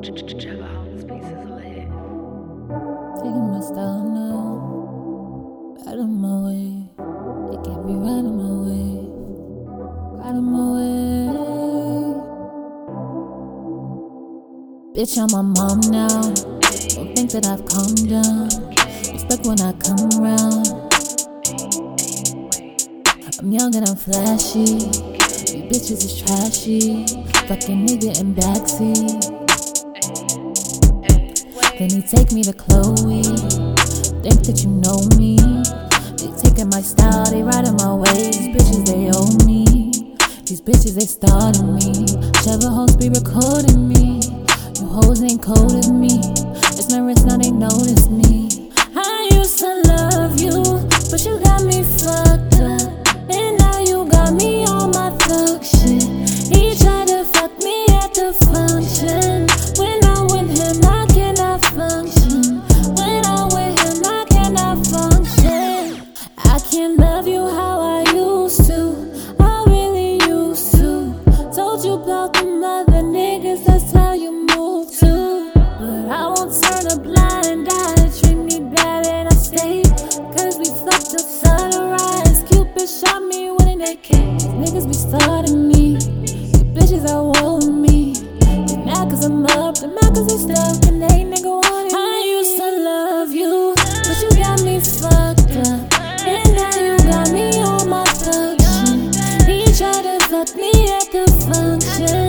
Pieces lit. Taking my style now, out of my way. Way, right on my way. Bitch, I'm my mom now. Don't think that I've calmed down. Respect when I come around. I'm young and I'm flashy. You bitches is trashy. Fucking nigga in backseat. Then he take me to Chloe. Think that you know me. They taking my style, they riding my ways. These bitches, they owe me. These bitches, they starting me. Treva Holmes be recording me. You hoes ain't cold as me. shot me when they came. Niggas be starting me. The bitches are rolling me. They mad cause I'm up, they mad cause I'm stuck, and they nigga wanted me. I used to love you, but you got me fucked up. And now you got me on my fuck shit. He tried to fuck me at the function.